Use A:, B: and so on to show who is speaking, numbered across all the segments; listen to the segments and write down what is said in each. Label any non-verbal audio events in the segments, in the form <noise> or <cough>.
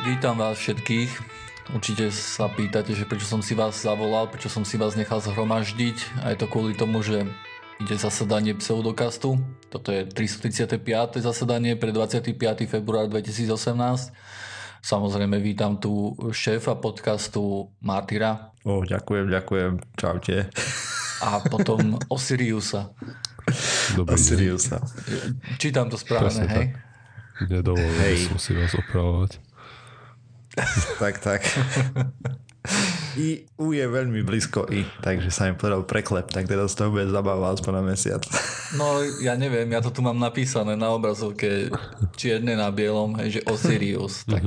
A: Vítam vás všetkých. Určite sa pýtate, že prečo som si vás zavolal, prečo som si vás nechal zhromaždiť. A je to kvôli tomu, že ide zasadanie pseudokastu. Toto je 335. zasadanie pre 25. február 2018. Samozrejme vítam tu šéfa podcastu Martyra.
B: O, ďakujem, ďakujem. Čaute.
A: A potom <laughs> Osiriusa.
C: Dobrý
B: Osiriusa.
A: Čítam to správne,
C: Presne
A: hej?
C: Nedovolil
B: Hej.
C: som si vás opravovať. <laughs>
B: tak, tak. I U je veľmi blízko I, takže sa mi povedal preklep, tak teraz to bude zabava aspoň na mesiac. <laughs>
A: No, ja neviem, ja to tu mám napísané na obrazovke čierne na bielom, hej, že Osirius. Tak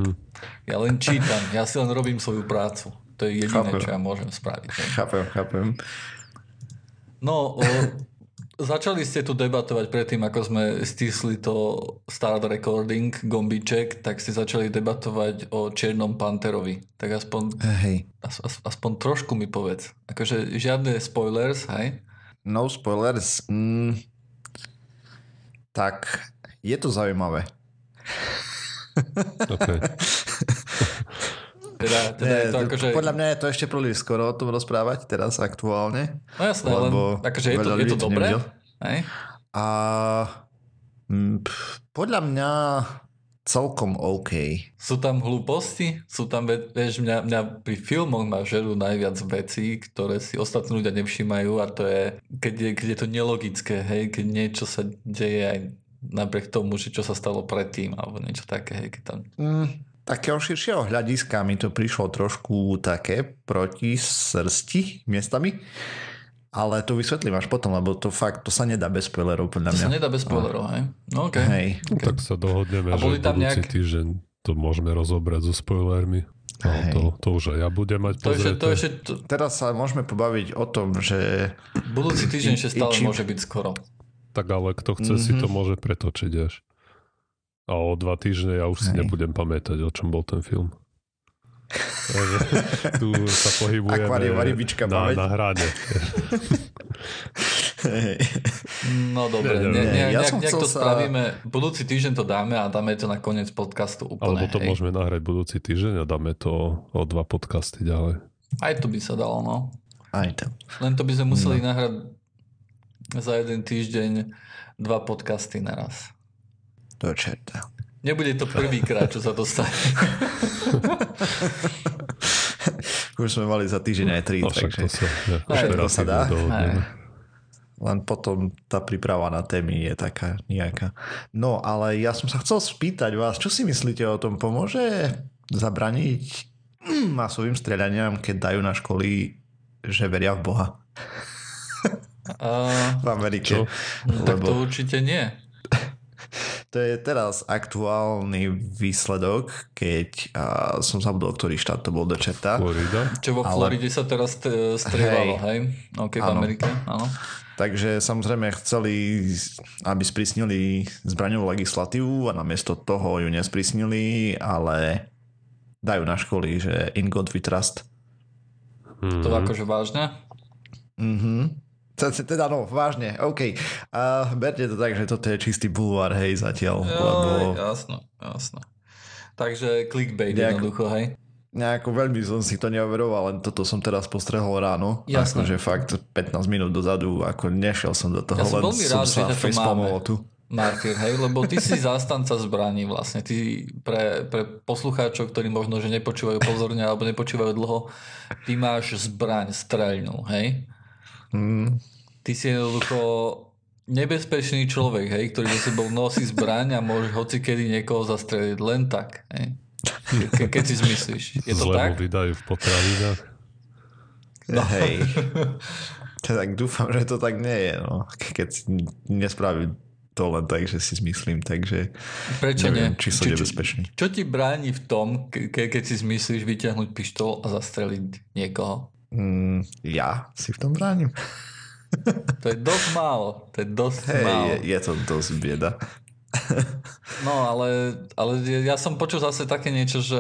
A: ja len čítam, ja si len robím svoju prácu. To je jediné,
B: Chápem.
A: čo ja môžem spraviť. Hej.
B: chápem, chápem.
A: No, o, začali ste tu debatovať predtým, ako sme stisli to start recording, gombiček, tak ste začali debatovať o Čiernom Panterovi. Tak aspoň,
B: Hej.
A: as, as, aspoň trošku mi povedz. Akože žiadne spoilers, hej?
B: No spoilers. Mm, tak, je to zaujímavé.
C: Okay. <laughs>
A: Teda, teda
B: Nie,
A: je to akože...
B: Podľa mňa je to ešte príliš skoro o tom rozprávať teraz aktuálne.
A: No jasné, len akože je to, je to dobré? Hej?
B: A mm, pff, podľa mňa celkom OK.
A: Sú tam hlúposti? Sú tam, vieš, mňa, mňa pri filmoch ma žerú najviac vecí, ktoré si ostatní ľudia nevšímajú a to je, keď je, keď je to nelogické, hej, keď niečo sa deje aj napriek tomu, že čo sa stalo predtým, alebo niečo také, hej, keď tam...
B: Mm, takého širšieho hľadiska mi to prišlo trošku také proti srsti miestami. Ale to vysvetlím až potom, lebo to fakt, to sa nedá bez spoilerov podľa
A: To
B: mňa.
A: sa nedá bez spoilerov, hej? No okej.
B: Hej.
C: No, tak sa dohodneme,
A: A
C: že
A: boli tam
C: budúci
A: nejak-
C: týždeň to môžeme rozobrať so spoilermi. No,
B: Hej.
C: to, to už aj ja budem mať
A: To ešte, to ešte, to,
B: Teraz sa môžeme pobaviť o tom, že
A: budúci týždeň ešte stále
B: čím-
A: môže byť skoro.
C: Tak ale kto chce si
B: Mhm.
C: to môže pretočiť až. A o dva týždne ja už si
B: Hej.
C: nebudem pamätať, o čom bol ten film. <laughs> Tu sa pohybujeme
B: Akváriová rybička
C: na,
B: pamäť.
C: na hrade.
A: No dobre, ne, ne,
B: nie, ja
A: nejak,
B: som
A: nejak to
B: sa-
A: spravíme. Budúci týždeň to dáme a dáme to na koniec podcastu úplne.
C: Alebo to
A: hej.
C: môžeme nahrať budúci týždeň a dáme to o dva podcasty ďalej.
A: Aj to by sa dalo, no.
B: aj to.
A: Len to by sme museli
B: No.
A: nahrať za jeden týždeň dva podcasty naraz.
B: Do čerta.
A: Nebude to prvýkrát, čo sa to stane. <laughs>
B: Už sme mali za týždeň aj tri,
C: No
B: takže
C: to sa ja,
A: Aj, to
C: operatívne
B: sa dá.
C: dohodneme.
B: len potom tá príprava na témy je taká nejaká. No, ale ja som sa chcel spýtať vás, čo si myslíte o tom? Pomôže zabraniť mm, masovým streľaniam, keď dajú na školy, že veria v Boha
A: Uh,
B: v Amerike?
C: Čo?
A: no, tak to
B: Lebo
A: určite nie.
B: To je teraz aktuálny výsledok, keď a som zabudol, ktorý štát to bol do čerta.
C: Florida.
A: Čo vo
B: Ale-
A: Floride sa teraz t- strieľalo, hej? OK, v
B: Áno.
A: Amerike, áno.
B: Takže samozrejme chceli, aby sprísnili zbraňovú legislatívu a namiesto toho ju nesprísnili, ale dajú na školy, že in God we trust.
A: To
C: Mhm.
A: akože vážne?
B: Mhm. Teda no, vážne, OK. A berte to tak, že toto je čistý bulvár, hej, zatiaľ, lebo
A: Joj, jasno, jasno. Takže clickbait
B: Nejak-
A: jednoducho, hej?
B: nejako veľmi som si to neoveroval, len toto som teraz postrehol ráno.
A: Jasné.
B: Akože fakt 15 minút dozadu, ako nešiel som do toho,
A: Ja som
B: len
A: veľmi
B: som
A: rád, že
B: sa facepalmoval
A: máme.
B: tu.
A: Martyr, hej, lebo ty si <laughs> zástanca zbraní vlastne. Ty pre, pre poslucháčov, ktorí možno, že nepočúvajú pozorne alebo nepočúvajú dlho, ty máš zbraň streľnú, hej?
B: Mm,
A: Ty si jednoducho nebezpečný človek, hej, ktorý za sebou nosí zbraň a môže hoci kedy niekoho zastreliť len tak, hej? Ke, keď si zmyslíš. Je to
C: Zle
A: tak?
C: vydajú v potravinách.
B: no. Hej. tak dúfam, že to tak nie je, no. Ke- Keď si nespravím to len tak, že si zmyslím, takže
A: Prečo
B: neviem,
A: nie?
B: či som
A: Čo- čo-
B: nebezpečný.
A: Čo ti bráni v tom, ke, keď si zmyslíš vyťahnuť pištol a zastreliť niekoho?
B: Mm, ja si v tom bránim. <laughs>
A: To je dosť málo. To je dosť
B: Hej,
A: málo.
B: je, je to dosť bieda.
A: No, ale, ale ja som počul zase také niečo, že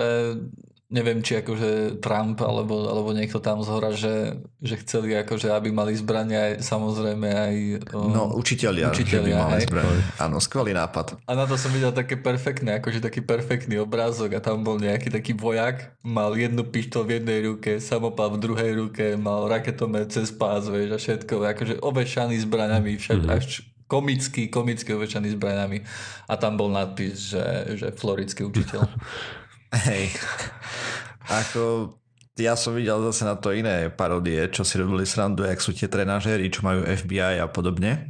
A: neviem, či akože Trump alebo, alebo niekto tam zhora, že, že chceli akože, aby mali zbrania aj samozrejme aj...
B: Um, no, učiteľia, učiteľia že by mali zbrania. Áno, skvelý nápad.
A: A na to som videl také perfektné, akože taký perfektný obrázok a tam bol nejaký taký vojak, mal jednu pištol v jednej ruke, samopal v druhej ruke, mal raketomet cez pás, vieš, a všetko, akože obešaný zbraniami, však mm-hmm. až komický, komicky obešaný zbraniami a tam bol nadpis, že, že floridský učiteľ. <laughs>
B: Hej. Ako ja som videl zase na to iné parodie, čo si robili srandu, jak sú tie trenažéri, čo majú FBI a podobne.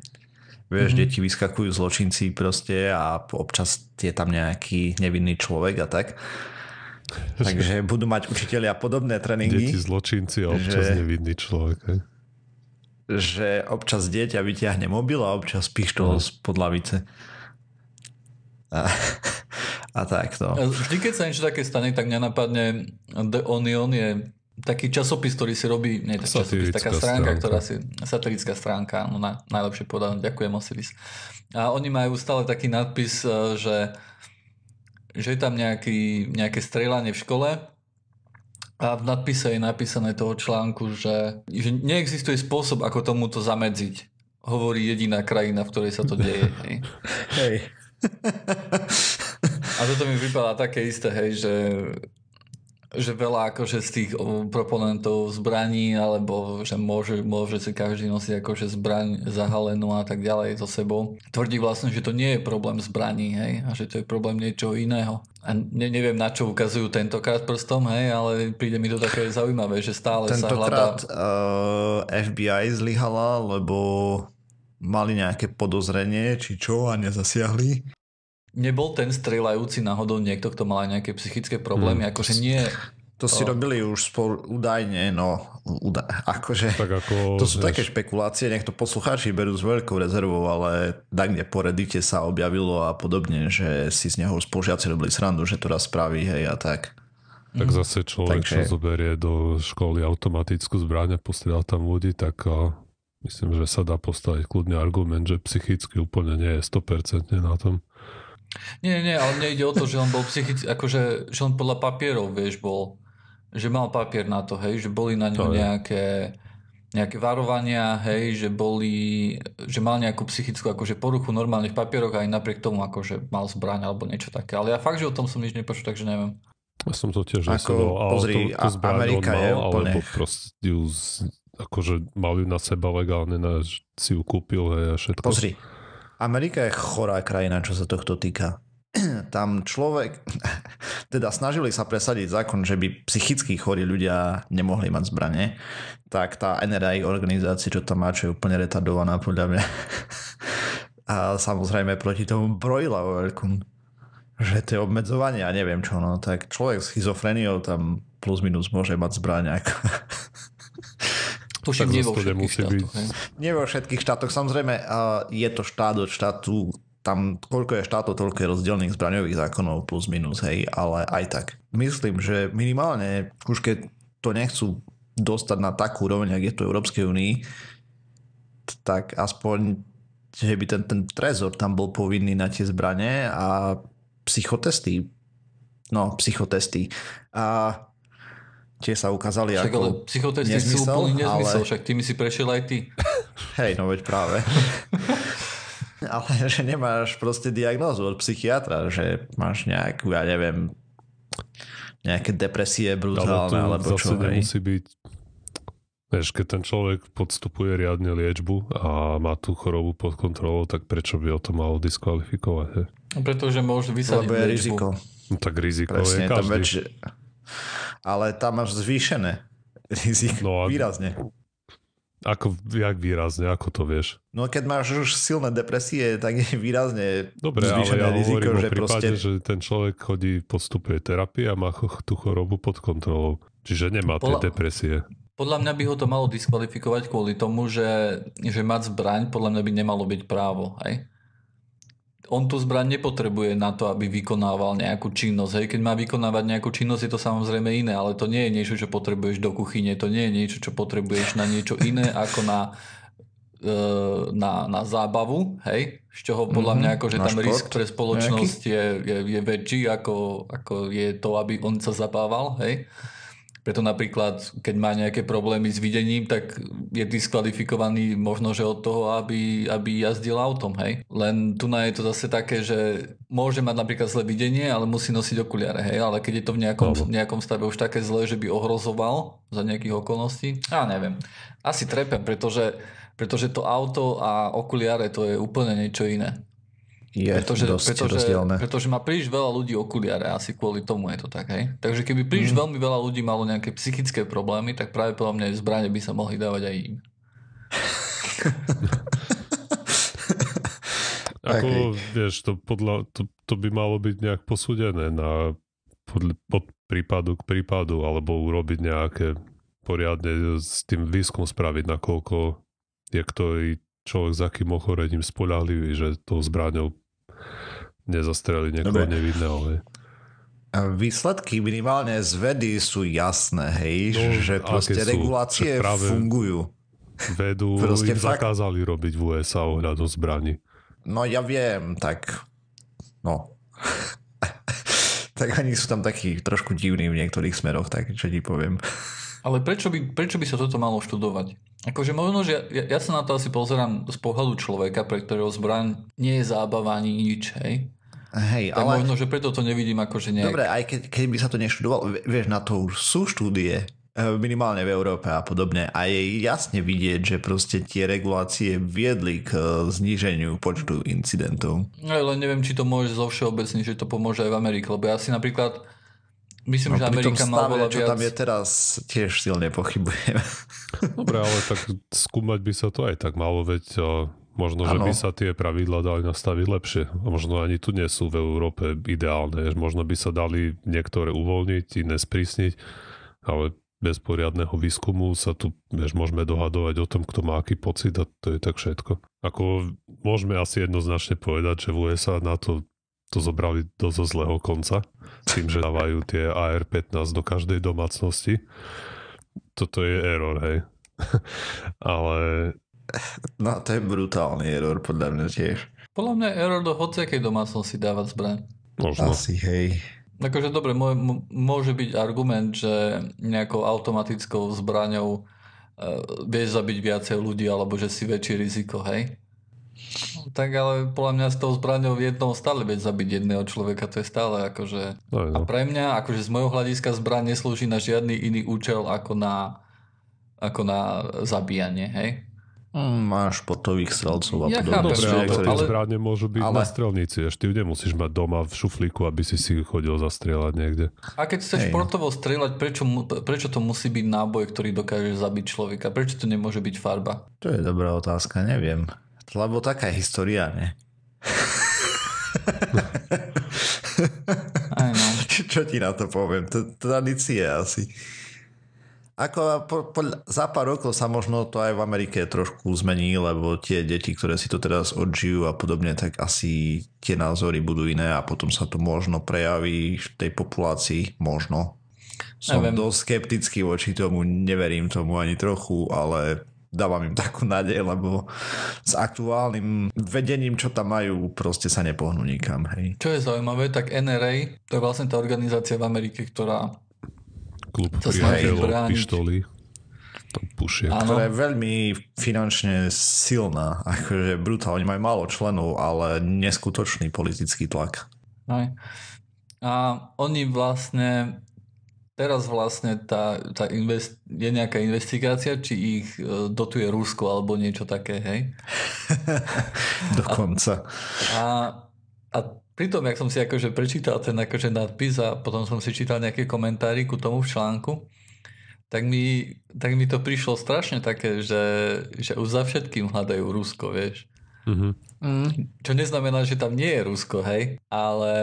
B: Vieš, mm-hmm. deti vyskakujú zločinci proste a občas je tam nejaký nevinný človek a tak. Takže budú mať učiteľia podobné tréningy.
C: Deti zločinci a občas že, nevinný človek. Hej.
B: Že občas dieťa vyťahne mobil a občas pištol no. spod lavice. A, a tak to.
A: Vždy, keď sa niečo také stane, tak mňa napadne The Onion je taký časopis, ktorý si robí, nie tak časopis, taká stránka, stránka, ktorá si, satirická stránka, no na, najlepšie povedané, ďakujem Osiris. A oni majú stále taký nadpis, e, že, že je tam nejaký, nejaké strelanie v škole a v nadpise je napísané toho článku, že, že neexistuje spôsob, ako tomuto zamedziť. Hovorí jediná krajina, v ktorej sa to deje. Hej. <laughs> A toto mi vypadá také isté, hej, že že veľa akože z tých proponentov zbraní, alebo že môže, môže si každý nosiť akože zbraň zahalenú a tak ďalej so sebou. Tvrdí vlastne, že to nie je problém zbraní, hej, a že to je problém niečoho iného. A ne, neviem, na čo ukazujú tentokrát prstom, hej, ale príde mi to také zaujímavé, že stále
B: tentokrát,
A: sa
B: hľadá... Uh, FBI zlyhala, lebo mali nejaké podozrenie, či čo a nezasiahli.
A: Nebol ten strelajúci náhodou niekto, kto mal aj nejaké psychické problémy? Hmm. Akože nie...
B: To si o... robili už spolu údajne, no údaj, akože tak ako, to sú vieš... také špekulácie, nech to poslucháči berú s veľkou rezervou, ale tak kde po Reddite sa objavilo a podobne, že si z neho spolužiaci robili srandu, že to raz spraví, hej a tak.
C: Tak mhm. zase človek, Takže... čo zoberie do školy automatickú zbraň a postrieľa tam ľudí, tak myslím, že sa dá postaviť kľudne argument, že psychicky úplne nie je 100% na tom.
A: Nie, nie, ale mne ide o to, že on bol psychicky, akože, že on podľa papierov, vieš, bol, že mal papier na to, hej, že boli na ňom nejaké, nejaké varovania, hej, že boli, že mal nejakú psychickú akože poruchu normálne v papieroch aj napriek tomu akože mal zbraň alebo niečo také. Ale ja fakt, že o tom som nič nepočul, takže neviem.
C: Ja som to tiež
B: Ako, pozri, to, to zbraň Amerika on mal, je úplne...
C: alebo proste ju z, akože mal ju na seba legálne, na, si ju kúpil hej, a všetko.
B: Pozri, Amerika je chorá krajina, čo sa tohto týka. <clears throat> Tam človek, <laughs> teda snažili sa presadiť zákon, že by psychicky chorí ľudia nemohli mať zbranie, tak tá NRA organizácia, čo tam má, čo je úplne retardovaná podľa mňa. <laughs> A samozrejme proti tomu brojila vo veľkom. Že to je obmedzovanie a neviem čo, no tak človek s schizofreniou tam plus minus môže mať zbraň. <laughs>
A: Tuším, nie vo všetkých štátoch. Byť...
B: Nie vo všetkých štátoch. Samozrejme, je to štát od štátu tam koľko je štátov, toľko je rozdielných zbraňových zákonov plus minus, hej, ale aj tak. Myslím, že minimálne, už keď to nechcú dostať na takú úroveň, ak je to v Európskej únii, tak aspoň, že by ten, ten trezor tam bol povinný na tie zbranie a psychotesty. No, psychotesty. A tie sa ukázali však, ako ale
A: psychotesty nezmysel, sú úplný nezmysel, ale... však tými si prešiel aj ty. <laughs>
B: Hej, no veď práve. <laughs> ale že nemáš proste diagnózu od psychiatra, že máš nejakú, ja neviem, nejaké depresie brutálne, ale alebo čo.
C: Ale nemusí byť Vieš, keď ten človek podstupuje riadne liečbu a má tú chorobu pod kontrolou, tak prečo by o to mal diskvalifikovať? He?
A: No, pretože môže vysadiť Lebo je liečbu. riziko.
C: No, tak riziko Presne, je každý. Väč
B: ale tam máš zvýšené riziko. No a výrazne.
C: Ako, jak výrazne, ako to vieš?
B: No keď máš už silné depresie, tak je výrazne
C: Dobre, zvýšené ale ja riziko, že prípade, proste... že ten človek chodí, podstupuje terapii a má tú chorobu pod kontrolou. Čiže nemá Podľa... tie depresie.
A: Podľa mňa by ho to malo diskvalifikovať kvôli tomu, že, že mať zbraň podľa mňa by nemalo byť právo. Hej? On tú zbraň nepotrebuje na to, aby vykonával nejakú činnosť. Hej, keď má vykonávať nejakú činnosť, je to samozrejme iné, ale to nie je niečo, čo potrebuješ do kuchyne, to nie je niečo, čo potrebuješ na niečo iné, ako na na, na zábavu, hej, z čoho podľa mňa akože tam šport? risk pre spoločnosť je, je, je väčší ako, ako je to, aby on sa zabával, hej. Preto napríklad, keď má nejaké problémy s videním, tak je diskvalifikovaný možno, že od toho, aby, aby jazdil autom, hej. Len tu na je to zase také, že môže mať napríklad zlé videnie, ale musí nosiť okuliare, hej. Ale keď je to v nejakom, no. nejakom stave už také zlé, že by ohrozoval za nejakých okolností, ja neviem. Asi trepem, pretože, pretože to auto a okuliare to je úplne niečo iné
B: je pretože, dosť
A: pretože,
B: rozdielne.
A: Pretože má príliš veľa ľudí okuliare, asi kvôli tomu je to tak, hej? Takže keby príliš mm. veľmi veľa ľudí malo nejaké psychické problémy, tak práve podľa mňa zbranie by sa mohli dávať aj im. <laughs>
C: Ako, vieš, to, podľa, to, to by malo byť nejak posúdené na pod, pod prípadu k prípadu, alebo urobiť nejaké poriadne s tým výskum spraviť, nakoľko je ktorý človek s akým ochorením spolahlivý, že tou zbraňou nezastreli niekoho nevidného. Hej.
B: Výsledky minimálne z vedy sú jasné, hej, no, že proste regulácie práve fungujú.
C: Vedu <laughs> proste im fakt... zakázali robiť v USA ohľadom zbraní.
B: No ja viem, tak no. <laughs> tak ani sú tam takí trošku divní v niektorých smeroch, tak čo ti poviem.
A: Ale prečo by, prečo by sa toto malo študovať? Akože možno, že ja, ja sa na to asi pozerám z pohľadu človeka, pre ktorého zbraň nie je zábava ani nič, hej?
B: Hej,
A: tak ale... možno, že preto to nevidím ako, že nejak...
B: Dobre, aj keď, keď by sa to neštudoval, vieš, na to už sú štúdie, eh, minimálne v Európe a podobne a je jasne vidieť, že proste tie regulácie viedli k eh, zníženiu počtu incidentov.
A: No, ale neviem, či to môže zo všeobecne, že to pomôže aj v Amerike, lebo ja si napríklad myslím, no, že Amerika má oveľa
B: čo tam je teraz, tiež silne pochybujem.
C: Dobre, ale tak skúmať by sa to aj tak malo, veď Možno, ano. že by sa tie pravidla dali nastaviť lepšie. A možno ani tu nie sú v Európe ideálne. Možno by sa dali niektoré uvoľniť, iné sprísniť, ale bez poriadneho výskumu sa tu, vieš, môžeme dohadovať o tom, kto má aký pocit a to je tak všetko. Ako môžeme asi jednoznačne povedať, že v USA na to to zobrali do zo zlého konca, tým, že dávajú tie AR-15 do každej domácnosti. Toto je error, hej. <laughs> Ale
B: No to je brutálny error podľa mňa tiež.
A: Podľa mňa error do hociakej domácnosti dávať zbraň.
B: Možno. Asi, hej.
A: Akože dobre, môže byť argument, že nejakou automatickou zbraňou uh, vieš zabiť viacej ľudí, alebo že si väčšie riziko, hej? Tak ale podľa mňa s tou zbraňou jednou stále vieš zabiť jedného človeka, to je stále akože... No, no. A pre mňa, akože z môjho hľadiska zbraň neslúži na žiadny iný účel ako na, ako na zabíjanie, hej?
B: Mm, máš potových strelcov a
A: ja
B: podobne.
C: Dobre, ale ale... zbranie môžu byť ale... na strelnici. Až ty nemusíš mať doma v šuflíku, aby si si chodil zastrieľať niekde.
A: A keď chceš športovo strieľať, prečo, prečo to musí byť náboj, ktorý dokáže zabiť človeka? Prečo to nemôže byť farba?
B: To je dobrá otázka, neviem. Lebo taká je história, ne?
A: No. <laughs>
B: Čo, čo ti na to poviem? Tradície asi. Ako po, po, za pár rokov sa možno to aj v Amerike trošku zmení, lebo tie deti, ktoré si to teraz odžijú a podobne, tak asi tie názory budú iné a potom sa to možno prejaví v tej populácii. Možno. Som Neviem. dosť skeptický voči tomu, neverím tomu ani trochu, ale dávam im takú nádej, lebo s aktuálnym vedením, čo tam majú, proste sa nepohnú nikam. Hej.
A: Čo je zaujímavé, tak NRA, to je vlastne tá organizácia v Amerike, ktorá
C: klub priateľov pištoli.
B: Ktorá je veľmi finančne silná. Akože brutálne. Oni majú málo členov, ale neskutočný politický tlak.
A: Aj. A oni vlastne teraz vlastne tá, tá invest, je nejaká investigácia, či ich e, dotuje Rusko alebo niečo také, hej? <laughs>
B: Dokonca.
A: A, a, a pritom, jak som si akože prečítal ten akože nadpis a potom som si čítal nejaké komentári ku tomu v článku, tak mi, tak mi to prišlo strašne také, že, že už za všetkým hľadajú Rusko, vieš. Mm-hmm. Mm, čo neznamená, že tam nie je Rusko, hej, ale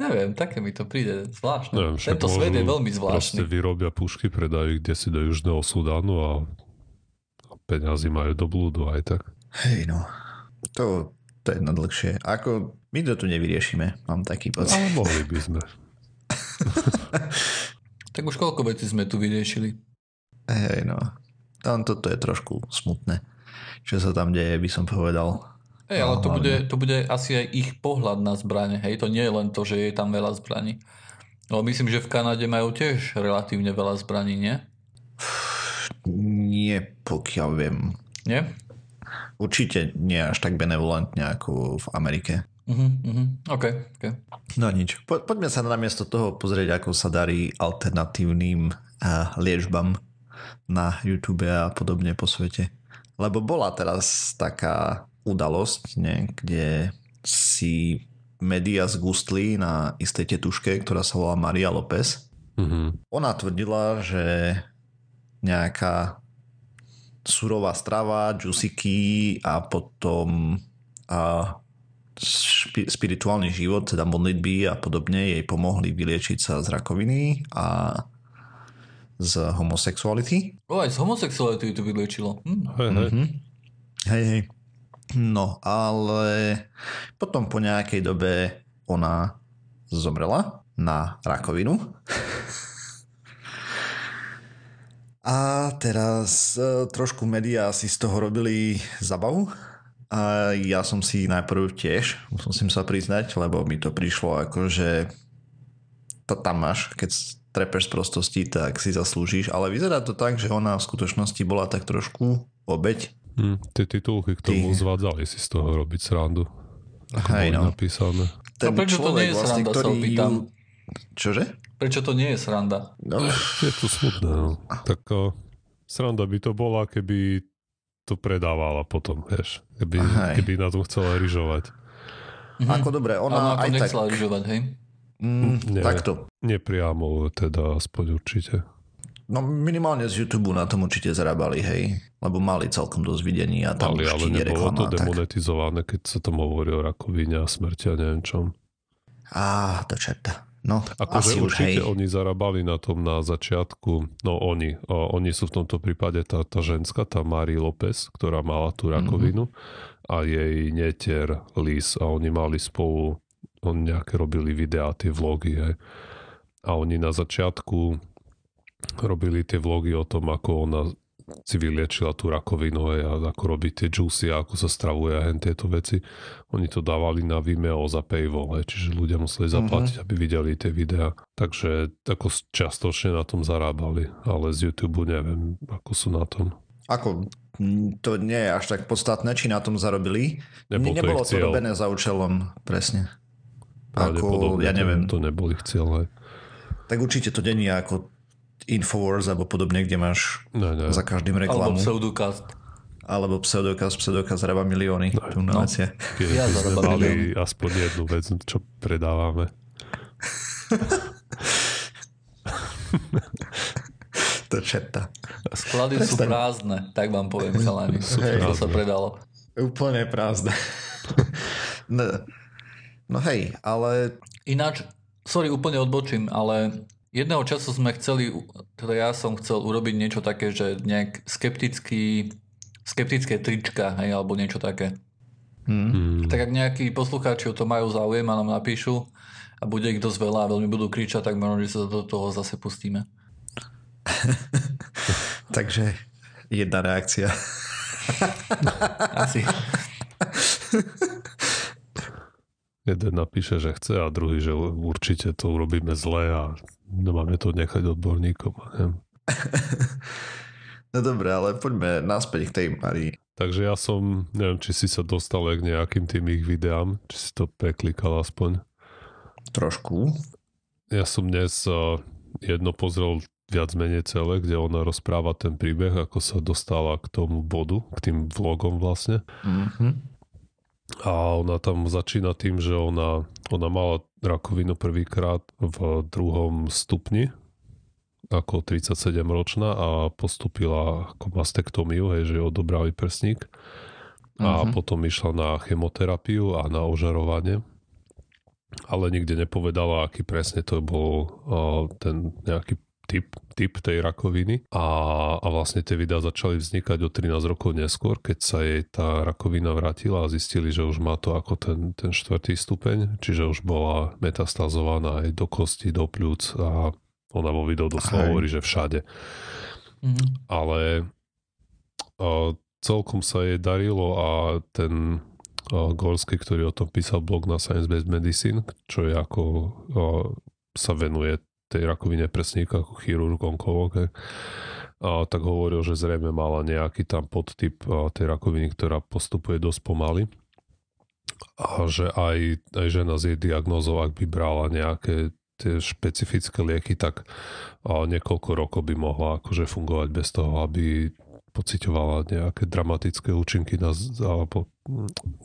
A: neviem, také mi to príde zvláštne. Neviem, Tento svet je veľmi zvláštny.
C: Proste vyrobia pušky, predajú ich si do Južného Sudánu a, a peňazí majú do blúdu aj tak.
B: Hej no, to, to je na dlhšie. Ako my to tu nevyriešime, mám taký pocit.
C: Ale mohli by sme. <laughs>
A: tak už koľko vecí sme tu vyriešili?
B: Hej, no. Tam toto je trošku smutné. čo sa tam deje, by som povedal.
A: Hej, ale to bude, to bude asi aj ich pohľad na zbranie. Hej, to nie je len to, že je tam veľa zbraní. No myslím, že v Kanade majú tiež relatívne veľa zbraní, nie?
B: Nie, pokiaľ viem.
A: Nie?
B: Určite nie až tak benevolentne ako v Amerike.
A: Uh-huh, uh-huh. OK, OK.
B: No nič. Po, poďme sa namiesto toho pozrieť, ako sa darí alternatívnym uh, liečbám na YouTube a podobne po svete. Lebo bola teraz taká udalosť, ne, kde si média zgustli na istej tetuške, ktorá sa volá Maria López. Mm-hmm. Ona tvrdila, že nejaká surová strava, džusiky a potom a špi, spirituálny život, teda modlitby a podobne jej pomohli vyliečiť sa z rakoviny a z homosexuality.
A: O, aj z homosexuality to vyliečilo. Hm.
C: Hej, hej. Mm-hmm.
B: hej, hej. No, ale potom po nejakej dobe ona zomrela na rakovinu. <laughs> A teraz e, trošku médiá si z toho robili zabavu. A ja som si najprv tiež, musím sa priznať, lebo mi to prišlo ako, že to tam máš, keď trepeš z prostosti, tak si zaslúžiš. Ale vyzerá to tak, že ona v skutočnosti bola tak trošku obeď
C: Hm, tie titulky k tomu Ty... zvádzali si z toho robiť srandu. Ako
B: Hej, no.
C: napísané.
A: Ten a prečo to nie je vlastne, sranda, ktorý... sa opýtam?
B: Čože?
A: Prečo to nie je sranda?
C: No. Je to smutné, no. Tak o, sranda by to bola, keby to predávala potom, vieš. Keby, keby na tom chcela ryžovať.
B: Mhm. Ako dobre, ona
A: aj
B: tak...
A: ryžovať, hej?
B: Mm, nie, takto.
C: Nepriamo, teda aspoň určite.
B: No minimálne z YouTube na tom určite zarábali, hej. Lebo mali celkom dosť videní a tam mali, ale nebolo reklama,
C: to demonetizované, tak... keď sa tam hovorí o rakovine a smrti a neviem čom.
B: Á, to čerta. No,
C: akože určite
B: hej.
C: oni zarábali na tom na začiatku, no oni, o, oni sú v tomto prípade tá, tá ženská, tá Mari López, ktorá mala tú rakovinu mm-hmm. a jej netier Liz a oni mali spolu, oni nejaké robili videá, tie vlogy, hej. A oni na začiatku robili tie vlogy o tom, ako ona si vyliečila tú rakovinu a ako robí tie juicy a ako sa stravuje a tieto veci. Oni to dávali na Vimeo za paywall, čiže ľudia museli mhm. zaplatiť, mm-hmm. aby videli tie videá. Takže ako častočne na tom zarábali, ale z YouTube neviem, ako sú na tom.
B: Ako to nie je až tak podstatné, či na tom zarobili.
C: Nebol
B: to Nebolo
C: to
B: robené za účelom, presne. Ako, ja neviem.
C: To, to neboli cieľ.
B: Tak určite to není ako Infowars alebo podobne, kde máš
C: ne, ne.
B: za každým reklamu.
A: Alebo Pseudocast.
B: Alebo Pseudocast, Pseudocast zarába milióny. No, tu no.
C: Ja zarába mali aspoň jednu vec, čo predávame. <laughs>
B: to četa.
A: Sklady Prestaň. sú prázdne, tak vám poviem, chalani. Hej, to sa predalo.
B: Úplne prázdne. no, no hej, ale...
A: Ináč, sorry, úplne odbočím, ale Jedného času sme chceli, teda ja som chcel urobiť niečo také, že nejak skeptický, skeptické trička, hej, alebo niečo také. Hmm. Tak ak nejakí poslucháči o to majú záujem a nám napíšu a bude ich dosť veľa a veľmi budú kričať, tak možno, že sa do toho zase pustíme. <laughs>
B: Takže jedna reakcia.
A: Asi.
C: Jeden napíše, že chce a druhý, že určite to urobíme zle a No máme to nechať odborníkom. Neviem. <laughs>
B: no dobre, ale poďme naspäť k tej Marii.
C: Takže ja som, neviem, či si sa dostal k nejakým tým ich videám, či si to preklikal aspoň.
B: Trošku.
C: Ja som dnes uh, jedno pozrel viac menej celé, kde ona rozpráva ten príbeh, ako sa dostala k tomu bodu, k tým vlogom vlastne. Mm-hmm. A ona tam začína tým, že ona, ona mala rakovinu prvýkrát v druhom stupni, ako 37 ročná a postupila ako mastektomiu, hej, že odobrali prsník. A uh-huh. potom išla na chemoterapiu a na ožarovanie. Ale nikde nepovedala, aký presne to bol uh, ten nejaký typ, typ tej rakoviny a, a vlastne tie videá začali vznikať o 13 rokov neskôr, keď sa jej tá rakovina vrátila a zistili, že už má to ako ten, ten štvrtý stupeň, čiže už bola metastazovaná aj do kosti, do pľúc a ona vo videu doslova hovorí, že všade. Mm-hmm. Ale a, celkom sa jej darilo a ten Gorský, ktorý o tom písal blog na Science Based Medicine, čo je ako sa venuje tej rakovine presníka ako chirurg, onkolog, a tak hovoril, že zrejme mala nejaký tam podtyp tej rakoviny, ktorá postupuje dosť pomaly a že aj, aj žena s jej diagnózou, ak by brala nejaké tie špecifické lieky, tak niekoľko rokov by mohla akože fungovať bez toho, aby pocitovala nejaké dramatické účinky na, alebo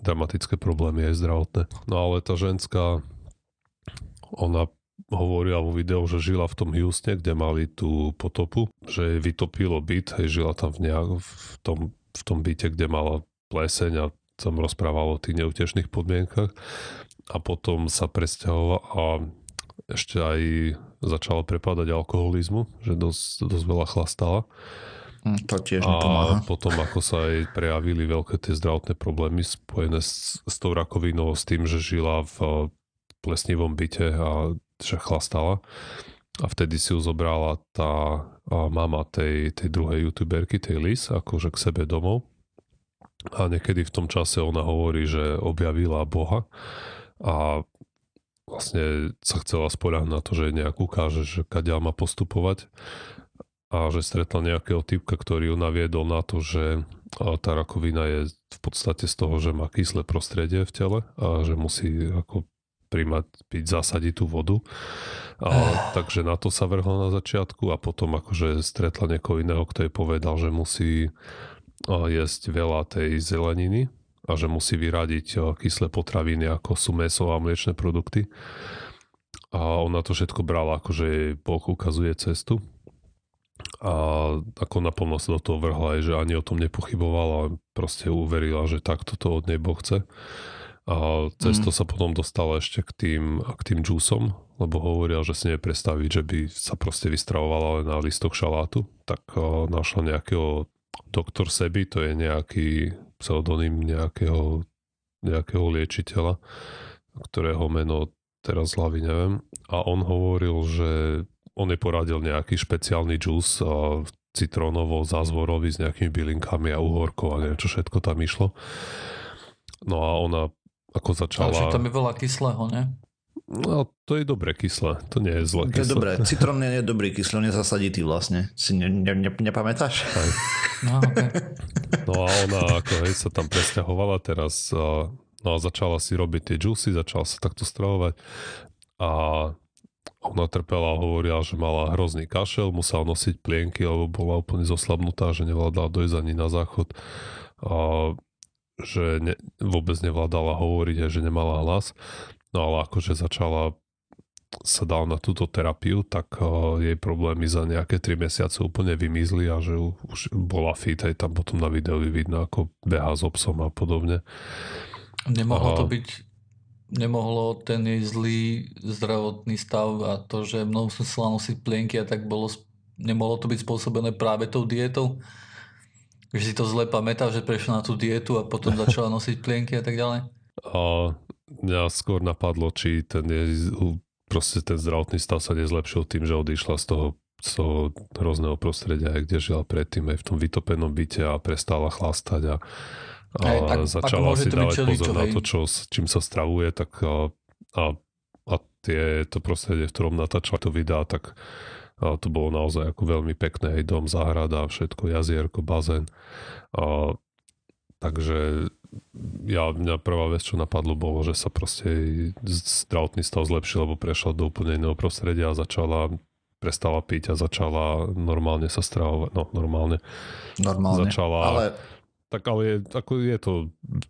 C: dramatické problémy aj zdravotné. No ale tá ženská, ona hovorila vo videu, že žila v tom Houstone, kde mali tú potopu, že vytopilo byt, hej, žila tam v, nejak, v, tom, v tom byte, kde mala pleseň a som rozprával o tých neutešných podmienkach a potom sa presťahovala a ešte aj začala prepadať alkoholizmu, že dosť, dosť veľa chlastala.
B: Hm, to tiež nepomáha.
C: A potom ako sa aj prejavili veľké tie zdravotné problémy spojené s, s tou rakovinou, s tým, že žila v plesnivom byte a že chlastala. A vtedy si ju zobrala tá mama tej, tej druhej youtuberky, tej Liz, akože k sebe domov. A niekedy v tom čase ona hovorí, že objavila Boha a vlastne sa chcela spoľahnúť na to, že nejak ukáže, že kadia má postupovať a že stretla nejakého typka, ktorý ju naviedol na to, že tá rakovina je v podstate z toho, že má kyslé prostredie v tele a že musí ako príjmať, piť zásaditú vodu. A, takže na to sa vrhla na začiatku a potom akože stretla niekoho iného, kto jej povedal, že musí jesť veľa tej zeleniny a že musí vyradiť kyslé potraviny, ako sú meso a mliečne produkty. A ona to všetko brala, akože jej Boh ukazuje cestu. A ako naplno sa do toho vrhla, že ani o tom nepochybovala, proste uverila, že takto to od nej Boh chce. A cez to mm. sa potom dostala ešte k tým, k tým džúsom, lebo hovoril, že si nevie predstaviť, že by sa proste vystravovala len na listoch šalátu. Tak uh, našla nejakého doktor Sebi, to je nejaký pseudonym nejakého, nejakého liečiteľa, ktorého meno teraz hlavy neviem. A on hovoril, že on je poradil nejaký špeciálny džús uh, citrónovo, zázvorový s nejakými bylinkami a uhorkou a neviem čo všetko tam išlo. No a ona ako začala...
A: Ale tam je veľa kyslého, ne?
C: No, to je dobre kyslé, to nie je zle
B: kyslé. To je dobré, <laughs> citrón nie je dobrý kyslý, on je zasaditý vlastne. Si ne, ne, ne, nepamätáš? Aj.
A: No, okay.
C: no a ona ako hej, sa tam presťahovala teraz a, no a začala si robiť tie juicy, začala sa takto stravovať a ona trpela a hovorila, že mala hrozný kašel, musela nosiť plienky, lebo bola úplne zoslabnutá, že nevládala dojsť ani na záchod. A že ne, vôbec nevládala hovoriť a že nemala hlas. No ale akože začala sa dal na túto terapiu, tak uh, jej problémy za nejaké 3 mesiace úplne vymizli a že už bola fit, aj tam potom na videu vidno, ako beha s obsom a podobne.
A: Nemohlo a... to byť nemohlo ten jej zlý zdravotný stav a to, že mnou musela nosiť plienky a tak bolo, nemohlo to byť spôsobené práve tou dietou? Že si to zle pamätá, že prešla na tú dietu a potom <laughs> začala nosiť plienky a tak ďalej?
C: A mňa skôr napadlo, či ten je, proste ten zdravotný stav sa nezlepšil tým, že odišla z toho, z toho hrozného prostredia, kde žila predtým aj v tom vytopenom byte a prestala chlastať a, a aj, ak, začala si dávať pozor na to, čo, čím sa stravuje, tak a, a, a tie, to prostredie, v ktorom natáčala to videá, tak a to bolo naozaj ako veľmi pekné, aj dom, záhrada, všetko, jazierko, bazén. A, takže ja, mňa prvá vec, čo napadlo, bolo, že sa proste zdravotný stav zlepšil, lebo prešla do úplne iného prostredia a začala prestala piť a začala normálne sa stravovať. No, normálne.
B: Normálne.
C: Začala, ale... Tak ale je, ako je to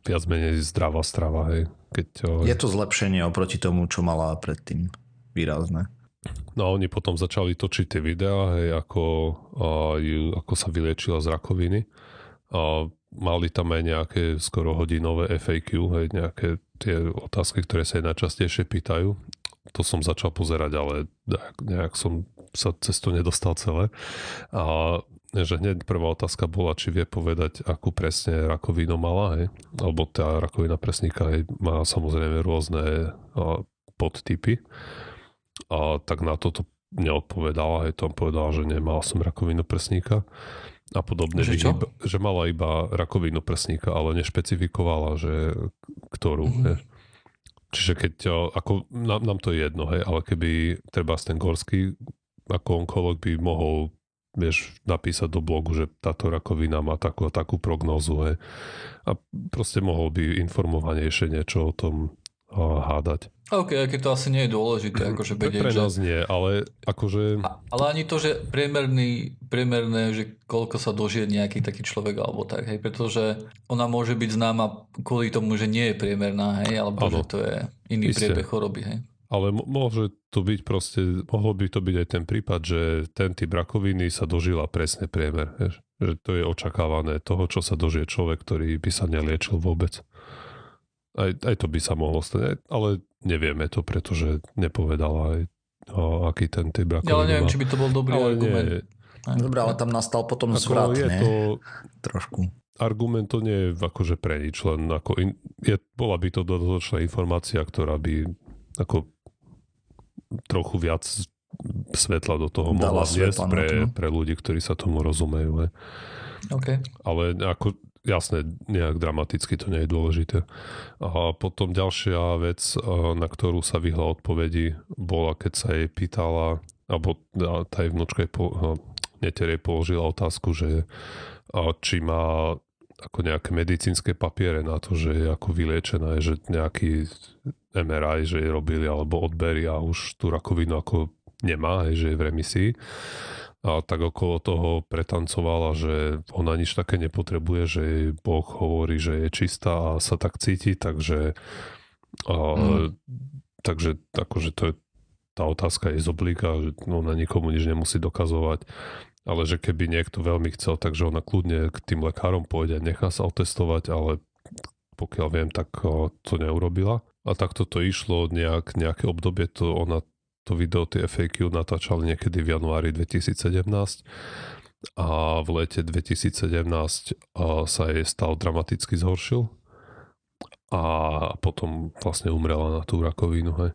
C: viac menej zdravá strava, hej. Keď,
B: je to zlepšenie oproti tomu, čo mala predtým. Výrazné.
C: No a oni potom začali točiť tie videá, hej, ako, a, ako sa vyliečila z rakoviny. A mali tam aj nejaké skoro hodinové FAQ, hej, nejaké tie otázky, ktoré sa aj najčastejšie pýtajú. To som začal pozerať, ale nejak som sa cez to nedostal celé. A že hneď prvá otázka bola, či vie povedať, akú presne rakovinu mala, hej. Alebo tá rakovina presníka hej, má samozrejme rôzne podtypy a tak na toto neodpovedala, aj tam povedala, že nemala som rakovinu prsníka. a podobne.
A: Že, čo?
C: Iba, že mala iba rakovinu prsníka, ale nešpecifikovala, že ktorú. Mm-hmm. Čiže keď, ako, nám, nám to je jedno, hej, ale keby treba ten gorský ako onkolog by mohol vieš, napísať do blogu, že táto rakovina má takú a takú prognózu hej. a proste mohol by informovanejšie niečo o tom hádať.
A: OK, keď to asi nie je dôležité, akože vedieť,
C: Pre nás že... nie, ale akože...
A: A, ale ani to, že priemerný, priemerné, že koľko sa dožije nejaký taký človek alebo tak, hej, pretože ona môže byť známa kvôli tomu, že nie je priemerná, hej, alebo ano. že to je iný Isté. priebeh choroby, hej.
C: Ale môže to byť proste, mohol by to byť aj ten prípad, že ten typ rakoviny sa dožila presne priemer. Vieš? Že to je očakávané toho, čo sa dožije človek, ktorý by sa neliečil vôbec. Aj, aj to by sa mohlo stať, ale nevieme to, pretože nepovedala aj, o, aký ten typ rakoviny
A: Ja ale neviem, má. či by to bol dobrý ale argument. Nie,
B: Dobre, ale tam nastal potom ako zvrat, je ne? to Trošku.
C: Argument to nie je akože pre nič, len ako in, je, bola by to dodatočná informácia, ktorá by ako trochu viac svetla do toho mohla vniesť pre, no. pre ľudí, ktorí sa tomu rozumejú.
A: Okay.
C: Ale ako jasné, nejak dramaticky to nie je dôležité. A potom ďalšia vec, na ktorú sa vyhla odpovedi, bola, keď sa jej pýtala, alebo tá jej vnúčka jej po, neterej položila otázku, že či má ako nejaké medicínske papiere na to, že je ako vyliečená, že nejaký MRI, že jej robili, alebo odbery a už tú rakovinu ako nemá, že je v remisii a tak okolo toho pretancovala, že ona nič také nepotrebuje, že jej Boh hovorí, že je čistá a sa tak cíti, takže a, mm. takže akože to je tá otázka je z oblíka, že ona nikomu nič nemusí dokazovať, ale že keby niekto veľmi chcel, takže ona kľudne k tým lekárom pôjde a nechá sa otestovať, ale pokiaľ viem, tak to neurobila. A takto to išlo nejak, nejaké obdobie, to ona to video, tie FAQ natáčali niekedy v januári 2017 a v lete 2017 sa jej stav dramaticky zhoršil a potom vlastne umrela na tú rakovinu. Hej.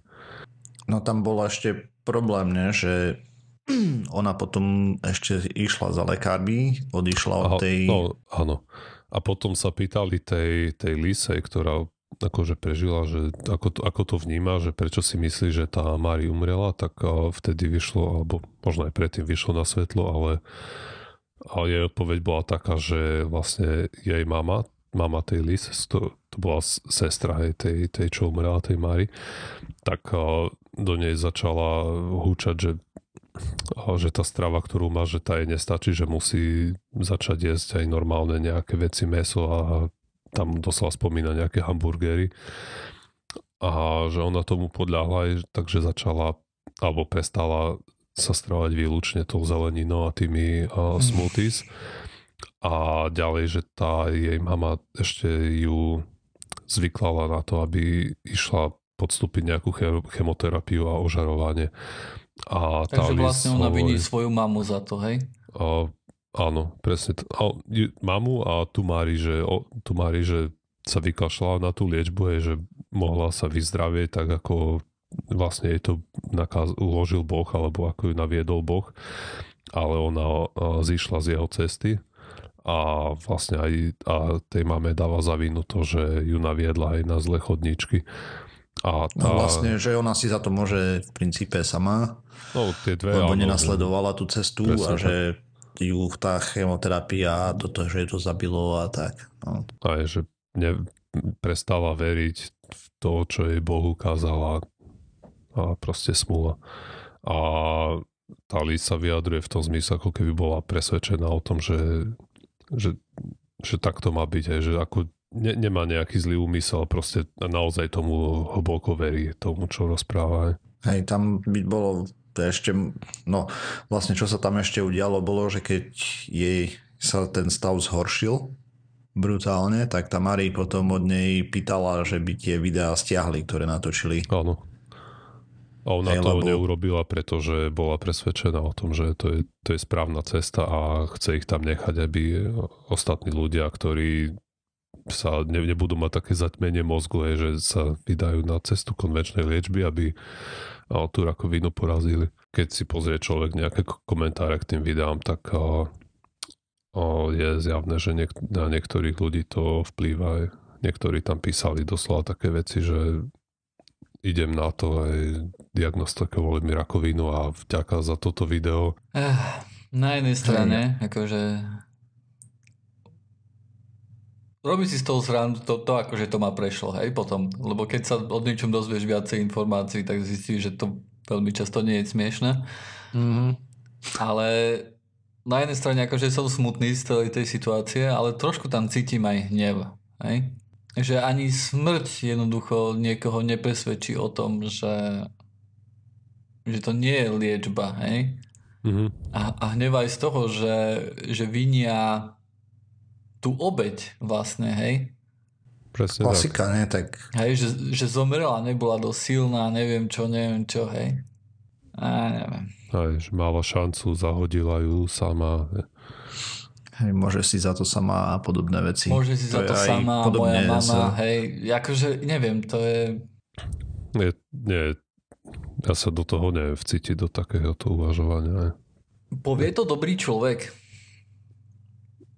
B: No tam bol ešte problém, ne, že <clears throat> ona potom ešte išla za lekármi, odišla od tej...
C: No, áno. A potom sa pýtali tej, tej Lisej, ktorá akože prežila, že ako to, ako to vníma, že prečo si myslí, že tá Mari umrela, tak vtedy vyšlo, alebo možno aj predtým vyšlo na svetlo, ale, ale jej odpoveď bola taká, že vlastne jej mama, mama tej Lis, to, to bola sestra hej, tej, tej, čo umrela, tej Mari, tak do nej začala húčať, že že tá strava, ktorú má, že tá jej nestačí, že musí začať jesť aj normálne nejaké veci, meso a tam doslova spomína nejaké hamburgery a že ona tomu podľahla, takže začala alebo prestala sa stravovať výlučne tou zeleninou a tými uh, smoothies a ďalej, že tá jej mama ešte ju zvyklala na to, aby išla podstúpiť nejakú chemoterapiu a ožarovanie. A
A: Takže vlastne ona vidí svoju mamu za to, hej?
C: Uh, Áno, presne. T- a, mamu a tu Mári, že, o, tu Mári, že sa vykašľala na tú liečbu, je, že mohla sa vyzdravieť tak, ako vlastne jej to nakaz, uložil Boh, alebo ako ju naviedol Boh, ale ona a, zišla z jeho cesty a vlastne aj a tej máme dáva za vinu to, že ju naviedla aj na zlé chodníčky.
B: A no tá... No vlastne, že ona si za to môže v princípe sama,
C: no, tie dve,
B: lebo áno, nenasledovala tú cestu a že tak ju tá chemoterapia, toto, že to zabilo a tak. No.
C: A je, že ne, prestala veriť v to, čo jej Boh ukázala a proste smula. A tá Lisa vyjadruje v tom zmysle, ako keby bola presvedčená o tom, že, že, že tak to má byť, aj, že ako ne, nemá nejaký zlý úmysel, proste naozaj tomu hlboko verí, tomu, čo rozpráva.
B: Hej, tam by bolo to ešte, no vlastne čo sa tam ešte udialo bolo, že keď jej sa ten stav zhoršil brutálne, tak tá Marie potom od nej pýtala, že by tie videá stiahli, ktoré natočili.
C: Áno. A ona Hej, to lebo... neurobila, pretože bola presvedčená o tom, že to je, to je správna cesta a chce ich tam nechať, aby ostatní ľudia, ktorí sa ne, nebudú mať také zatmenie mozgu, je, že sa vydajú na cestu konvenčnej liečby, aby tú rakovinu porazili. Keď si pozrie človek nejaké komentáre k tým videám, tak o, je zjavné, že niek- na niektorých ľudí to vplýva. Niektorí tam písali doslova také veci, že idem na to aj diagnostikovali mi rakovinu a vďaka za toto video.
A: Eh, na jednej strane, akože robí si z toho zrandu to, to akože to ma prešlo, hej, potom. Lebo keď sa od niečom dozvieš viacej informácií, tak zistíš, že to veľmi často nie je smiešne. Mm-hmm. Ale na jednej strane akože som smutný z celej tej situácie, ale trošku tam cítim aj hnev, hej. Že ani smrť jednoducho niekoho nepresvedčí o tom, že, že to nie je liečba, hej. Mm-hmm. A, a hnevaj z toho, že, že vinia tú obeď vlastne, hej.
B: Presne Klasika, tak. ne? Tak...
A: Hej, že, že zomrela, nebola dosť silná, neviem čo, neviem čo, hej. A neviem.
C: Hej, že mala šancu, zahodila ju sama.
B: Hej, môže si za to sama a podobné veci.
A: Môže si to za to sama, moja mama, sa... hej. Akože, neviem, to je...
C: Nie, nie, ja sa do toho neviem vcítiť, do takéhoto uvažovania.
A: Povie to dobrý človek.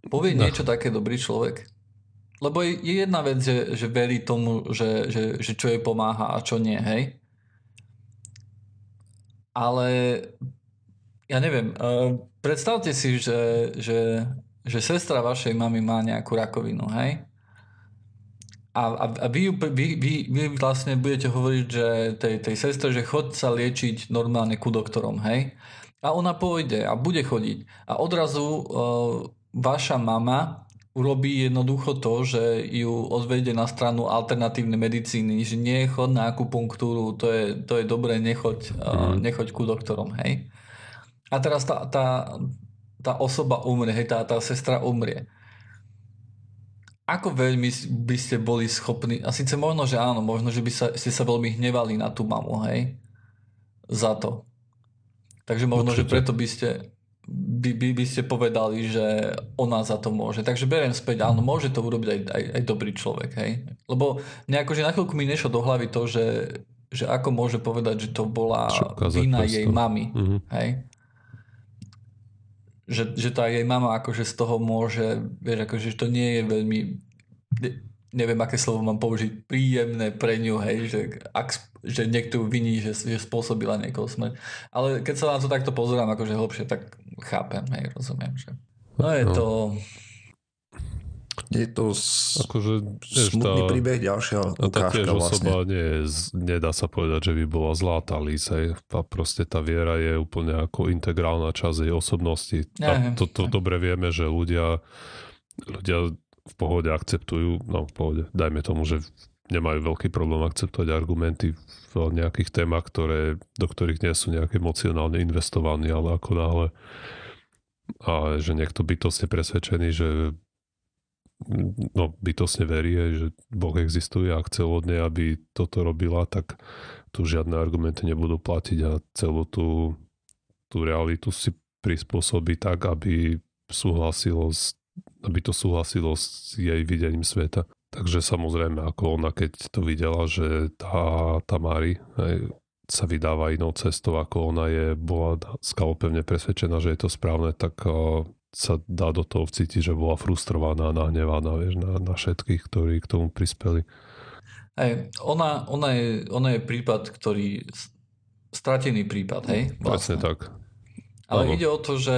A: Povie no. niečo také dobrý človek. Lebo je, je jedna vec, že, že verí tomu, že, že, že čo jej pomáha a čo nie, hej? Ale ja neviem, uh, predstavte si, že, že, že sestra vašej mamy má nejakú rakovinu, hej? A, a, a vy, vy, vy, vy vlastne budete hovoriť, že tej, tej sestre, že chod sa liečiť normálne ku doktorom, hej? A ona pôjde a bude chodiť. A odrazu uh, vaša mama urobí jednoducho to, že ju odvede na stranu alternatívnej medicíny, že nie chod na akupunktúru, to je, to je dobré, nechoď, mm. nechoď ku doktorom, hej. A teraz tá, tá, tá osoba umrie, hej, tá, tá sestra umrie. Ako veľmi by ste boli schopní, a síce možno, že áno, možno, že by sa, ste sa veľmi hnevali na tú mamu, hej, za to. Takže možno, Určite. že preto by ste, by, by, by ste povedali, že ona za to môže. Takže beriem späť, áno, môže to urobiť aj, aj, aj dobrý človek, hej. Lebo nejako, že na chvíľku mi nešlo do hlavy to, že, že ako môže povedať, že to bola vina jej mamy, mm-hmm. hej. Že, že tá jej mama akože z toho môže, vieš, akože to nie je veľmi neviem, aké slovo mám použiť, príjemné pre ňu, hej, že, ak, že niekto ju viní, že, že spôsobila niekoho smrť. Ale keď sa na to takto pozerám akože hlbšie, tak chápem, hej, rozumiem, že no je no. to...
B: Je to s... akože, smutný tá, príbeh ďalšia
C: ukážka tá tiež vlastne. osoba nie je, nedá sa povedať, že by bola zlá tá Lisa. A proste tá viera je úplne ako integrálna časť jej osobnosti. Ja, to, to dobre vieme, že ľudia ľudia v pohode akceptujú, no v pohode, dajme tomu, že nemajú veľký problém akceptovať argumenty v nejakých témach, ktoré, do ktorých nie sú nejak emocionálne investovaní, ale ako náhle. A že niekto bytostne presvedčený, že no, bytosne verí, že Boh existuje a chcel od nej, aby toto robila, tak tu žiadne argumenty nebudú platiť a celú tú, tú realitu si prispôsobí tak, aby súhlasilo s aby to súhlasilo s jej videním sveta. Takže samozrejme, ako ona keď to videla, že tá, tá Mari hej, sa vydáva inou cestou, ako ona je, bola skalo pevne presvedčená, že je to správne, tak uh, sa dá do toho vcítiť, že bola frustrovaná, nahnevaná vieš, na, na všetkých, ktorí k tomu prispeli.
A: Hej, ona, ona, je, ona je prípad, ktorý stratený prípad, hej?
C: Vlastne. Presne tak.
A: Ale ano. ide o to, že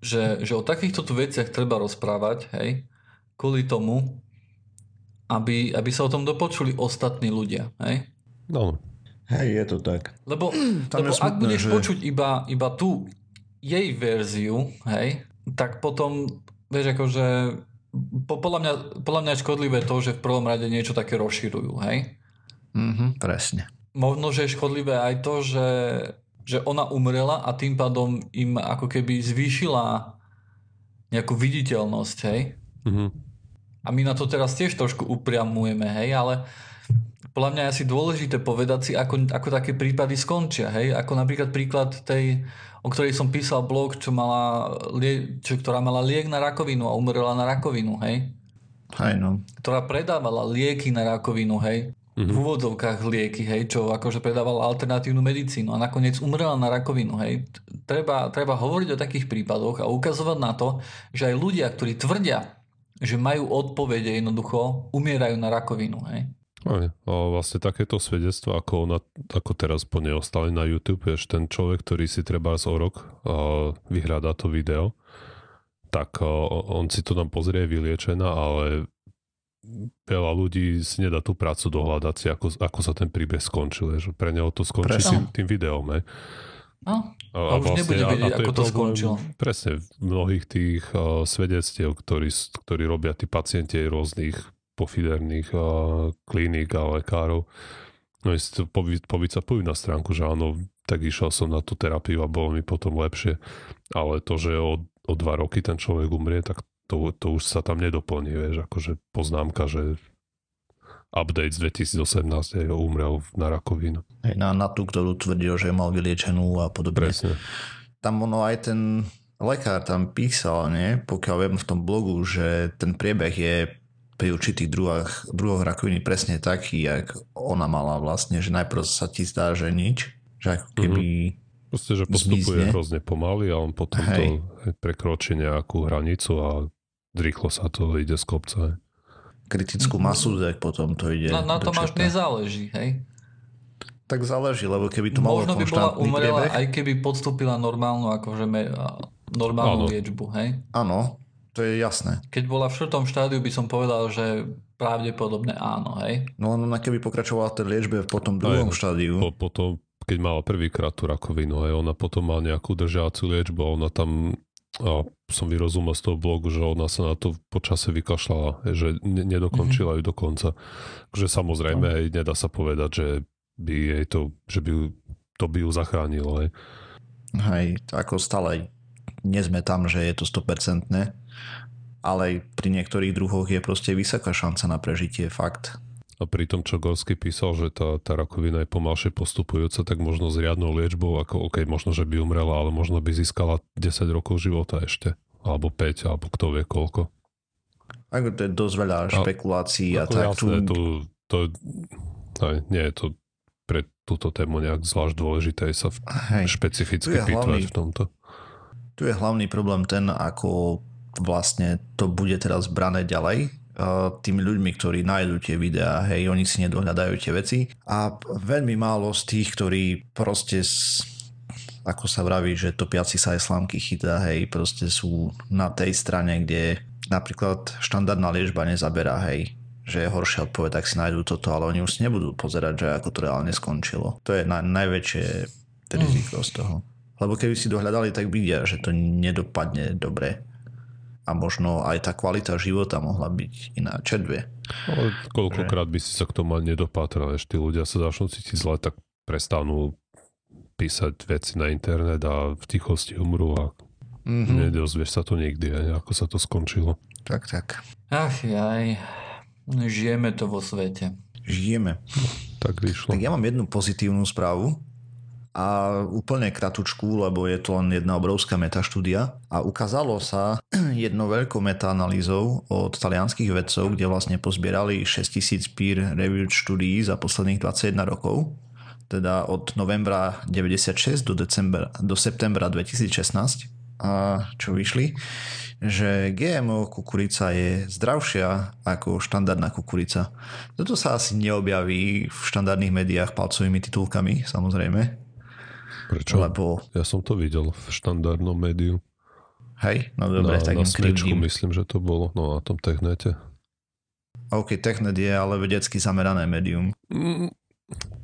A: že, že o takýchto tu veciach treba rozprávať, hej, kvôli tomu, aby, aby sa o tom dopočuli ostatní ľudia, hej.
C: No.
B: Hej, je to tak.
A: Lebo, lebo smutné, ak budeš že... počuť iba, iba tú jej verziu, hej, tak potom, vieš, akože po, podľa, mňa, podľa mňa je škodlivé to, že v prvom rade niečo také rozširujú, hej.
B: Mhm, presne.
A: Možno, že je škodlivé aj to, že že ona umrela a tým pádom im ako keby zvýšila nejakú viditeľnosť, hej. Mm-hmm. A my na to teraz tiež trošku upriamujeme, hej, ale podľa mňa je asi dôležité povedať si, ako, ako také prípady skončia, hej. Ako napríklad príklad tej, o ktorej som písal blog, čo mala, čo, ktorá mala liek na rakovinu a umrela na rakovinu, hej.
B: Hej, no.
A: Ktorá predávala lieky na rakovinu, hej v úvodzovkách lieky, hej, čo akože predával alternatívnu medicínu a nakoniec umrela na rakovinu, hej. Treba, treba hovoriť o takých prípadoch a ukazovať na to, že aj ľudia, ktorí tvrdia, že majú odpovede jednoducho, umierajú na rakovinu, hej.
C: Aj, a vlastne takéto svedectvo, ako, ona, ako teraz po nej ostali na YouTube, je ten človek, ktorý si treba z o rok vyhľadá to video, tak on si to tam pozrie vyliečená, ale veľa ľudí si nedá tú prácu dohľadať si, ako, ako sa ten príbeh skončil. Že pre neho to skončí tým, tým videom. Ne?
A: No, a, a, už vlastne, nebude vedieť, ako to skončilo.
C: Presne, v mnohých tých uh, svedectiev, ktorí, ktorí robia tí pacienti rôznych pofiderných uh, kliník a lekárov, no si to pojú na stránku, že áno, tak išiel som na tú terapiu a bolo mi potom lepšie. Ale to, že o, o dva roky ten človek umrie, tak to, to už sa tam nedoplní, vieš, akože poznámka, že update z 2018 je umrel na rakovinu.
B: Na, na tú, ktorú tvrdil, že mal vyliečenú a podobne.
C: Presne.
B: Tam ono aj ten lekár tam písal, nie? pokiaľ viem v tom blogu, že ten priebeh je pri určitých druhoch, druhoch rakoviny presne taký, jak ona mala vlastne, že najprv sa ti zdá, že nič, že ako keby mm-hmm.
C: Proste, že postupuje zmizne. hrozne pomaly a on potom Hej. to prekročí nejakú hranicu a rýchlo sa to ide z kopca.
B: Kritickú masu, tak potom to ide
A: Na, na tom až nezáleží, hej?
B: Tak záleží, lebo keby to malo
A: Možno by bola umrela, priebeh, aj keby podstúpila normálnu, akože me, normálnu ano. liečbu, hej?
B: Áno, to je jasné.
A: Keď bola v štvrtom štádiu, by som povedal, že pravdepodobne áno, hej?
B: No ona keby pokračovala tej liečbe v potom druhom aj, štádiu.
C: Po, potom, keď mala prvýkrát tú rakovinu, aj ona potom má nejakú držácu liečbu a ona tam a som vyrozumel z toho blogu, že ona sa na to počase vykašľala, že nedokončila ju do konca. Takže samozrejme, aj nedá sa povedať, že by jej to, že by to by ju zachránilo. Hej.
B: Hej, ako stále nie sme tam, že je to 100%, ale pri niektorých druhoch je proste vysoká šanca na prežitie, fakt.
C: A pri tom, čo Gorsky písal, že tá, tá rakovina je pomalšie postupujúca, tak možno s riadnou liečbou, ako OK, možno, že by umrela, ale možno by získala 10 rokov života ešte. Alebo 5, alebo kto vie koľko.
B: Ako to je dosť veľa špekulácií a, a tak.
C: Jasné, tu... to, aj, nie je to pre túto tému nejak zvlášť dôležité sa v, Hej. špecificky pýtovať v tomto.
B: Tu je hlavný problém ten, ako vlastne to bude teraz brané ďalej, tými ľuďmi, ktorí nájdú tie videá, hej, oni si nedohľadajú tie veci a veľmi málo z tých, ktorí proste ako sa vraví, že topiaci sa aj slámky chytá, hej, proste sú na tej strane, kde napríklad štandardná liečba nezaberá, hej, že je horšia odpoveď, tak si nájdú toto, ale oni už si nebudú pozerať, že ako to reálne skončilo. To je na, najväčšie riziko z toho. Lebo keby si dohľadali, tak vidia, že to nedopadne dobre a možno aj tá kvalita života mohla byť iná. Čedvie.
C: Ale koľkokrát by si sa k tomu ani nedopátral, ešte ľudia sa začnú cítiť zle, tak prestanú písať veci na internet a v tichosti umrú a mm-hmm. nedozvieš sa to nikdy, ako sa to skončilo.
B: Tak, tak.
A: Ach jaj, žijeme to vo svete.
B: Žijeme.
C: Tak vyšlo.
B: Tak ja mám jednu pozitívnu správu a úplne kratučku, lebo je to len jedna obrovská metaštúdia. A ukázalo sa <clears throat> jednou veľkou metaanalýzou od talianských vedcov, kde vlastne pozbierali 6000 peer reviewed štúdií za posledných 21 rokov, teda od novembra 96 do, decembra, do septembra 2016 a čo vyšli, že GMO kukurica je zdravšia ako štandardná kukurica. Toto sa asi neobjaví v štandardných médiách palcovými titulkami, samozrejme,
C: Prečo? Lebo... Ja som to videl v štandardnom médiu.
B: Hej, no dobre,
C: na,
B: tak
C: na smečku myslím, že to bolo, no na tom Technete.
B: OK, Technet je ale vedecky zamerané médium. Mm.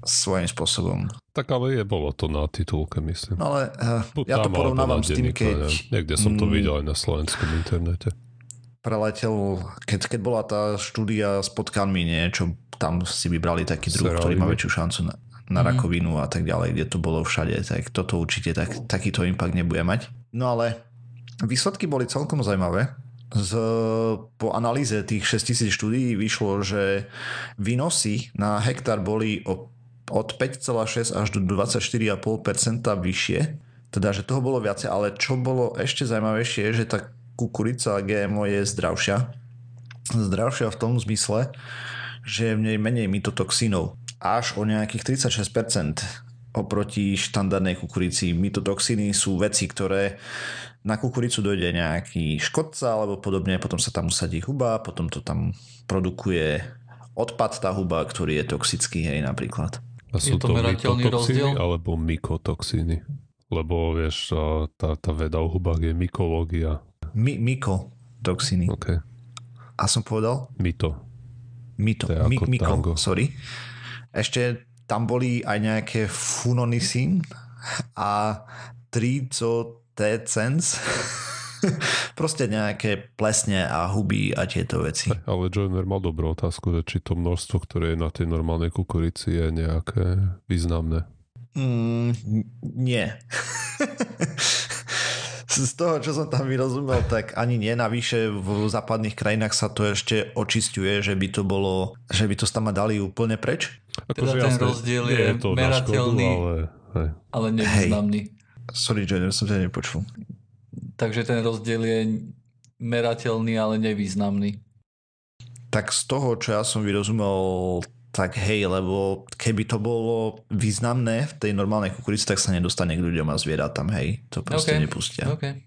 B: Svojím spôsobom.
C: Tak ale je, bolo to na titulke, myslím.
B: No ale uh, ja to porovnávam s tým, keď...
C: Niekde som to mm, videl aj na slovenskom internete.
B: Preletel, keď, keď bola tá štúdia s potkanmi, nie, čo tam si vybrali taký druh, ktorý má väčšiu šancu na na mm. rakovinu a tak ďalej, kde to bolo všade, tak toto určite tak, takýto impact nebude mať. No ale výsledky boli celkom zaujímavé. Z, po analýze tých 6000 štúdií vyšlo, že výnosy na hektár boli o, od 5,6 až do 24,5% vyššie. Teda, že toho bolo viacej, ale čo bolo ešte zaujímavejšie je, že tá kukurica GMO je zdravšia. Zdravšia v tom zmysle, že je v nej menej mytotoxínov. Až o nejakých 36% oproti štandardnej kukurici. Mytotoxíny sú veci, ktoré na kukuricu dojde nejaký škodca alebo podobne, potom sa tam usadí huba, potom to tam produkuje odpad tá huba, ktorý je toxický, hej, napríklad.
C: A sú je to, to merateľný rozdiel? alebo mykotoxíny? Lebo vieš, tá, tá veda o hubách je mykológia.
B: My, mykotoxíny.
C: Okay.
B: A som povedal?
C: Mito.
B: Mito. My, myko, sorry. Ešte tam boli aj nejaké funonisín a tricotecens. <laughs> Proste nejaké plesne a huby a tieto veci.
C: Ale Joiner mal dobrú otázku, či to množstvo, ktoré je na tej normálnej kukurici je nejaké významné.
B: Mm, nie. <laughs> z toho, čo som tam vyrozumel, tak ani nie. Navyše v západných krajinách sa to ešte očistuje, že by to bolo, že by to tam dali úplne preč.
A: Ako teda ten jasne, rozdiel je, je to merateľný, škodu, ale, ale nevýznamný. Hej.
B: Sorry, Jenner, som ťa nepočul.
A: Takže ten rozdiel je merateľný, ale nevýznamný.
B: Tak z toho, čo ja som vyrozumel, tak hej, lebo keby to bolo významné v tej normálnej kukurici, tak sa nedostane k ľuďom a zvieratám, hej. To proste okay. nepustia.
A: Okay.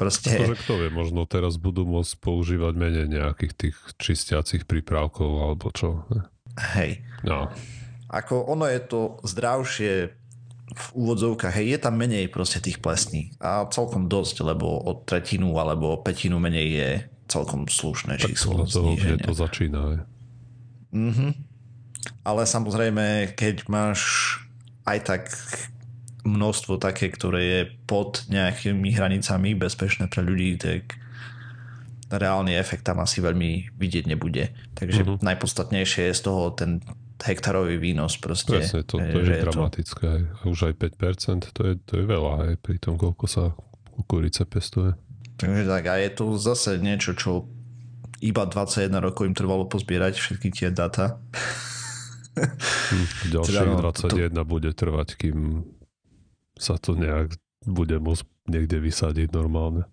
B: Proste...
C: Akože kto vie, možno teraz budú môcť používať menej nejakých tých čistiacich prípravkov alebo čo.
B: Hej.
C: No.
B: Ako ono je to zdravšie v úvodzovkách, hej, je tam menej proste tých plesní a celkom dosť, lebo o tretinu alebo o petinu menej je celkom slušné tak číslo.
C: Tak toho, kde to začína. Hej.
B: Mhm ale samozrejme, keď máš aj tak množstvo také, ktoré je pod nejakými hranicami bezpečné pre ľudí, tak reálny efekt tam asi veľmi vidieť nebude. Takže uh-huh. najpodstatnejšie je z toho ten hektarový výnos proste.
C: Presne, to, to je, je dramatické. To... Už aj 5%, to je, to je veľa aj pri tom, koľko sa kukurice pestuje.
B: Takže tak, a je to zase niečo, čo iba 21 rokov im trvalo pozbierať všetky tie data.
C: Hm, <laughs> ďalších teda, 21 to... bude trvať, kým sa to nejak bude môcť niekde vysadiť normálne.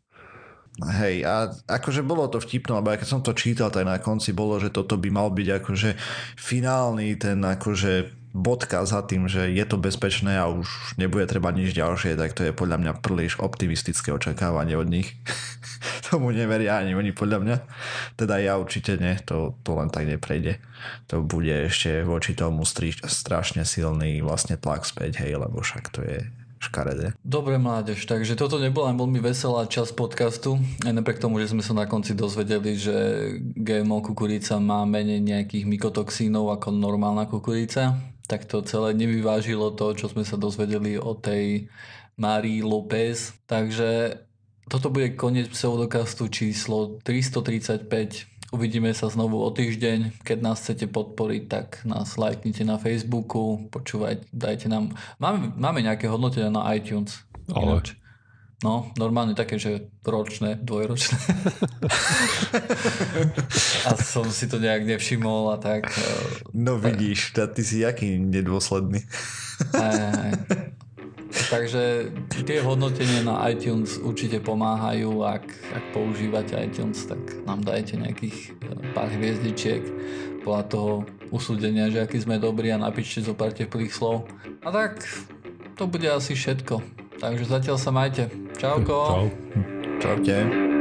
B: Hej, a akože bolo to vtipné, lebo keď som to čítal, tak na konci bolo, že toto by mal byť akože finálny ten akože bodka za tým, že je to bezpečné a už nebude treba nič ďalšie, tak to je podľa mňa príliš optimistické očakávanie od nich. <laughs> Tomu neveria ani oni podľa mňa. Teda ja určite nie, to, to len tak neprejde. To bude ešte voči tomu strašne silný vlastne tlak späť, hej, lebo však to je škaredé.
A: Dobre mládež, takže toto nebola veľmi veselá časť podcastu, aj napriek tomu, že sme sa na konci dozvedeli, že GMO kukurica má menej nejakých mykotoxínov ako normálna kukurica tak to celé nevyvážilo to, čo sme sa dozvedeli o tej Marii López. Takže toto bude koniec pseudokastu číslo 335. Uvidíme sa znovu o týždeň. Keď nás chcete podporiť, tak nás lajknite na Facebooku, počúvajte, dajte nám... Máme, máme nejaké hodnotenia na iTunes.
C: Ale...
A: Ináč. No, normálne také, že ročné, dvojročné. <laughs> a som si to nejak nevšimol a tak. E,
B: no vidíš, ty si jaký nedôsledný.
A: aj, aj. Takže tie hodnotenia na iTunes určite pomáhajú. Ak, ak používate iTunes, tak nám dajte nejakých e, pár hviezdičiek podľa toho usúdenia, že aký sme dobrí a napíšte zo pár teplých slov. A tak to bude asi všetko. Takže zatiaľ sa majte. Čauko.
C: Čau.
B: Čaute.